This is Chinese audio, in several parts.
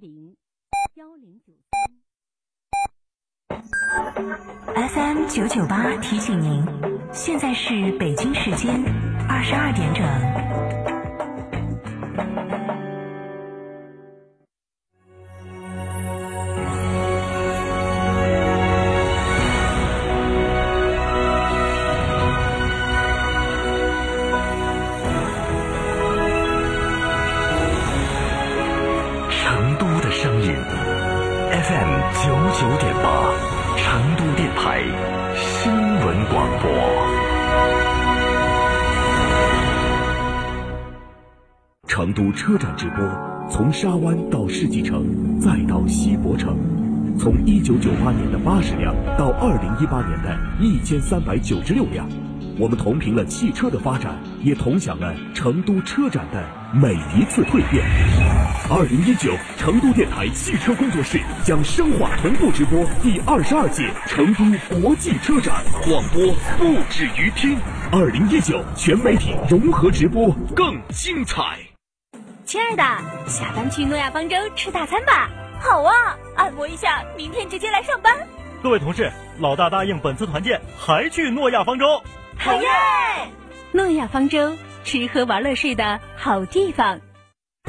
零幺零九三。FM 九九八提醒您，现在是北京时间二十二点整。成都电台新闻广播，成都车展直播，从沙湾到世纪城，再到西博城，从一九九八年的八十辆到二零一八年的一千三百九十六辆，我们同频了汽车的发展，也同享了成都车展的每一次蜕变。二零一九成都电台汽车工作室将深化同步直播第二十二届成都国际车展，广播不止于听。二零一九全媒体融合直播更精彩。亲爱的，下班去诺亚方舟吃大餐吧。好啊，按摩一下，明天直接来上班。各位同事，老大答应本次团建还去诺亚方舟。好耶！诺亚方舟，吃喝玩乐睡的好地方。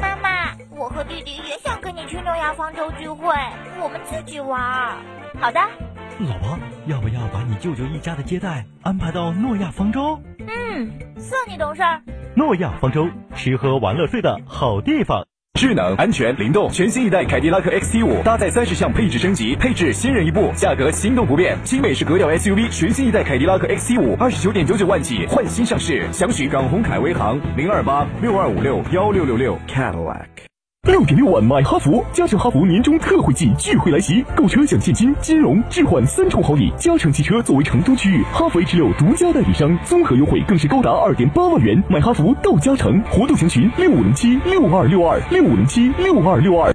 妈妈，我和弟弟也想跟你去诺亚方舟聚会，我们自己玩。好的。老婆，要不要把你舅舅一家的接待安排到诺亚方舟？嗯，算你懂事儿。诺亚方舟，吃喝玩乐睡的好地方。智能、安全、灵动，全新一代凯迪拉克 XT 五搭载三十项配置升级，配置新人一部，价格心动不变。新美式格调 SUV，全新一代凯迪拉克 XT 五二十九点九九万起换新上市，详询港宏凯威行零二八六二五六幺六六六 Cadillac。六点六万买哈弗，加诚哈弗年终特惠季钜惠来袭，购车享现金、金融、置换三重好礼。加诚汽车作为成都区域哈弗 H 六独家代理商，综合优惠更是高达二点八万元。买哈弗到加诚，活动详询六五零七六二六二六五零七六二六二。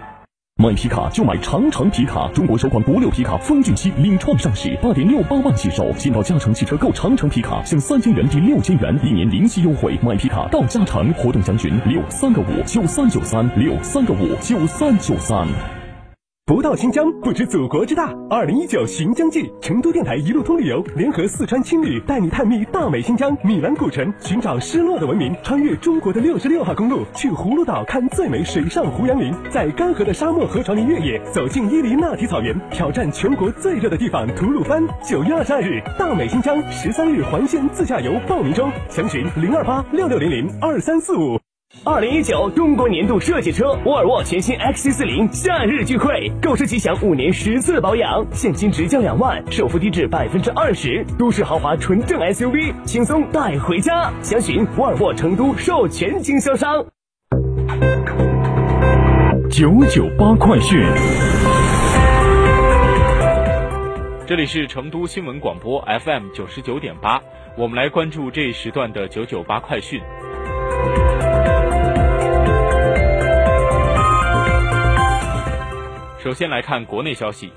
买皮卡就买长城皮卡，中国首款国六皮卡风骏七领创上市，八点六八万起售。先到嘉诚汽车购长城皮卡，享三千元抵六千元，一年零息优惠。买皮卡到嘉诚，活动详询六三个五九三九三六三个五九三九三。不到新疆不知祖国之大。二零一九寻疆记，成都电台一路通旅游联合四川青旅带你探秘大美新疆米兰古城，寻找失落的文明，穿越中国的六十六号公路，去葫芦岛看最美水上胡杨林，在干涸的沙漠河床里越野，走进伊犁那提草原，挑战全国最热的地方吐鲁番。九月二十二日，大美新疆十三日环线自驾游报名中，详询零二八六六零零二三四五。二零一九中国年度设计车沃尔沃全新 XC 四零夏日聚会，购车即享五年十次保养，现金直降两万，首付低至百分之二十，都市豪华纯正 SUV，轻松带回家。详询沃尔沃成都授权经销商。九九八快讯，这里是成都新闻广播 FM 九十九点八，我们来关注这一时段的九九八快讯。首先来看国内消息，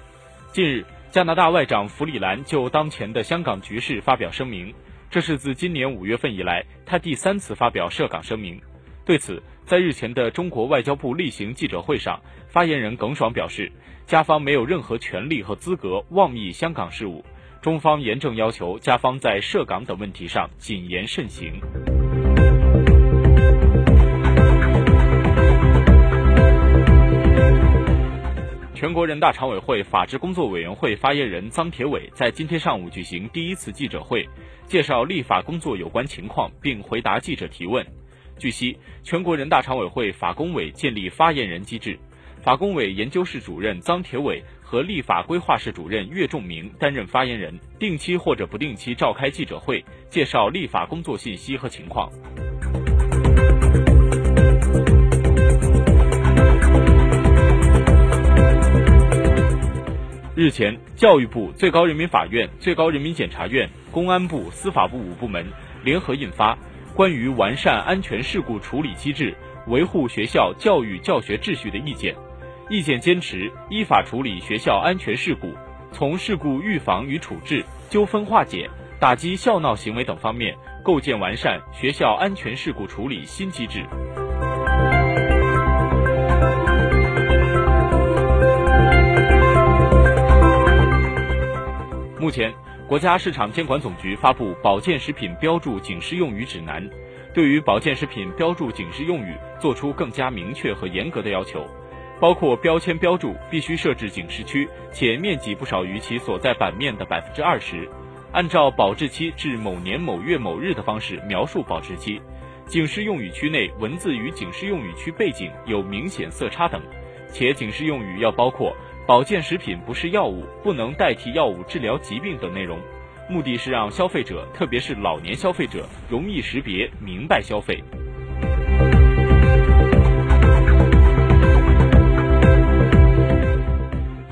近日，加拿大外长弗里兰就当前的香港局势发表声明，这是自今年五月份以来他第三次发表涉港声明。对此，在日前的中国外交部例行记者会上，发言人耿爽表示，加方没有任何权利和资格妄议香港事务，中方严正要求加方在涉港等问题上谨言慎行。国人大常委会法制工作委员会发言人臧铁伟在今天上午举行第一次记者会，介绍立法工作有关情况，并回答记者提问。据悉，全国人大常委会法工委建立发言人机制，法工委研究室主任臧铁伟和立法规划室主任岳仲明担任发言人，定期或者不定期召开记者会，介绍立法工作信息和情况。日前，教育部、最高人民法院、最高人民检察院、公安部、司法部五部门联合印发《关于完善安全事故处理机制、维护学校教育教学秩序的意见》，意见坚持依法处理学校安全事故，从事故预防与处置、纠纷化解、打击笑闹行为等方面构建完善学校安全事故处理新机制。目前，国家市场监管总局发布《保健食品标注警示用语指南》，对于保健食品标注警示用语作出更加明确和严格的要求，包括标签标注必须设置警示区，且面积不少于其所在版面的百分之二十，按照保质期至某年某月某日的方式描述保质期，警示用语区内文字与警示用语区背景有明显色差等，且警示用语要包括。保健食品不是药物，不能代替药物治疗疾病等内容，目的是让消费者，特别是老年消费者容易识别、明白消费。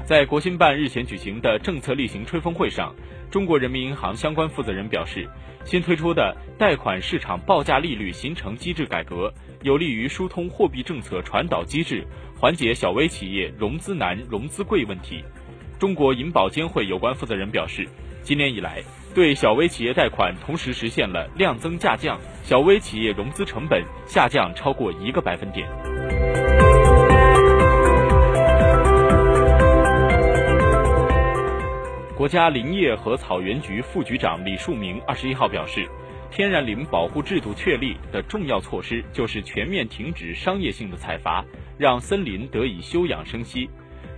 在国新办日前举行的政策例行吹风会上，中国人民银行相关负责人表示，新推出的贷款市场报价利率形成机制改革，有利于疏通货币政策传导机制。缓解小微企业融资难、融资贵问题。中国银保监会有关负责人表示，今年以来，对小微企业贷款同时实现了量增价降，小微企业融资成本下降超过一个百分点。国家林业和草原局副局长李树明二十一号表示，天然林保护制度确立的重要措施就是全面停止商业性的采伐。让森林得以休养生息。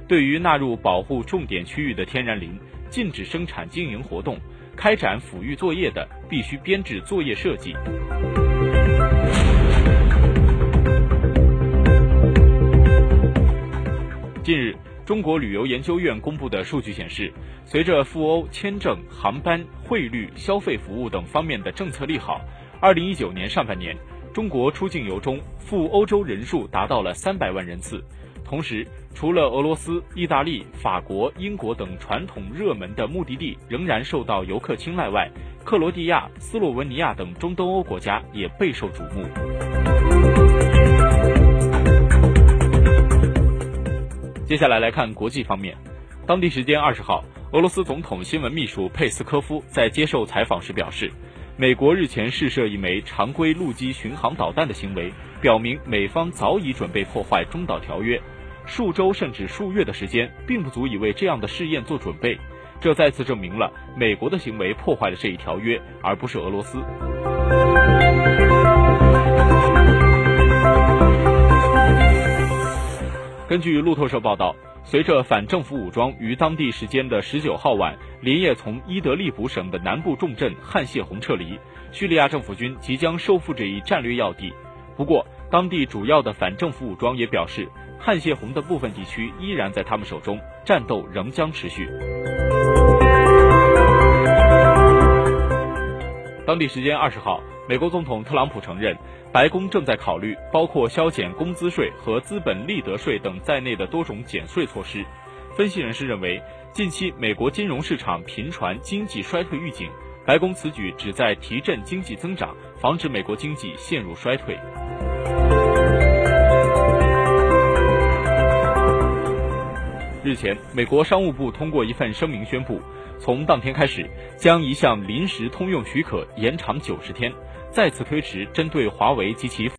对于纳入保护重点区域的天然林，禁止生产经营活动，开展抚育作业的，必须编制作业设计。近日，中国旅游研究院公布的数据显示，随着赴欧签证、航班、汇率、消费服务等方面的政策利好，二零一九年上半年。中国出境游中赴欧洲人数达到了三百万人次，同时，除了俄罗斯、意大利、法国、英国等传统热门的目的地仍然受到游客青睐外，克罗地亚、斯洛文尼亚等中东欧国家也备受瞩目。接下来来看国际方面，当地时间二十号，俄罗斯总统新闻秘书佩斯科夫在接受采访时表示。美国日前试射一枚常规陆基巡航导弹的行为，表明美方早已准备破坏中导条约。数周甚至数月的时间，并不足以为这样的试验做准备。这再次证明了美国的行为破坏了这一条约，而不是俄罗斯。根据路透社报道。随着反政府武装于当地时间的十九号晚连夜从伊德利卜省的南部重镇汉谢洪撤离，叙利亚政府军即将收复这一战略要地。不过，当地主要的反政府武装也表示，汉谢洪的部分地区依然在他们手中，战斗仍将持续。当地时间二十号，美国总统特朗普承认。白宫正在考虑包括削减工资税和资本利得税等在内的多种减税措施。分析人士认为，近期美国金融市场频传经济衰退预警，白宫此举旨在提振经济增长，防止美国经济陷入衰退。日前，美国商务部通过一份声明宣布，从当天开始，将一项临时通用许可延长九十天。再次推迟针对华为及其。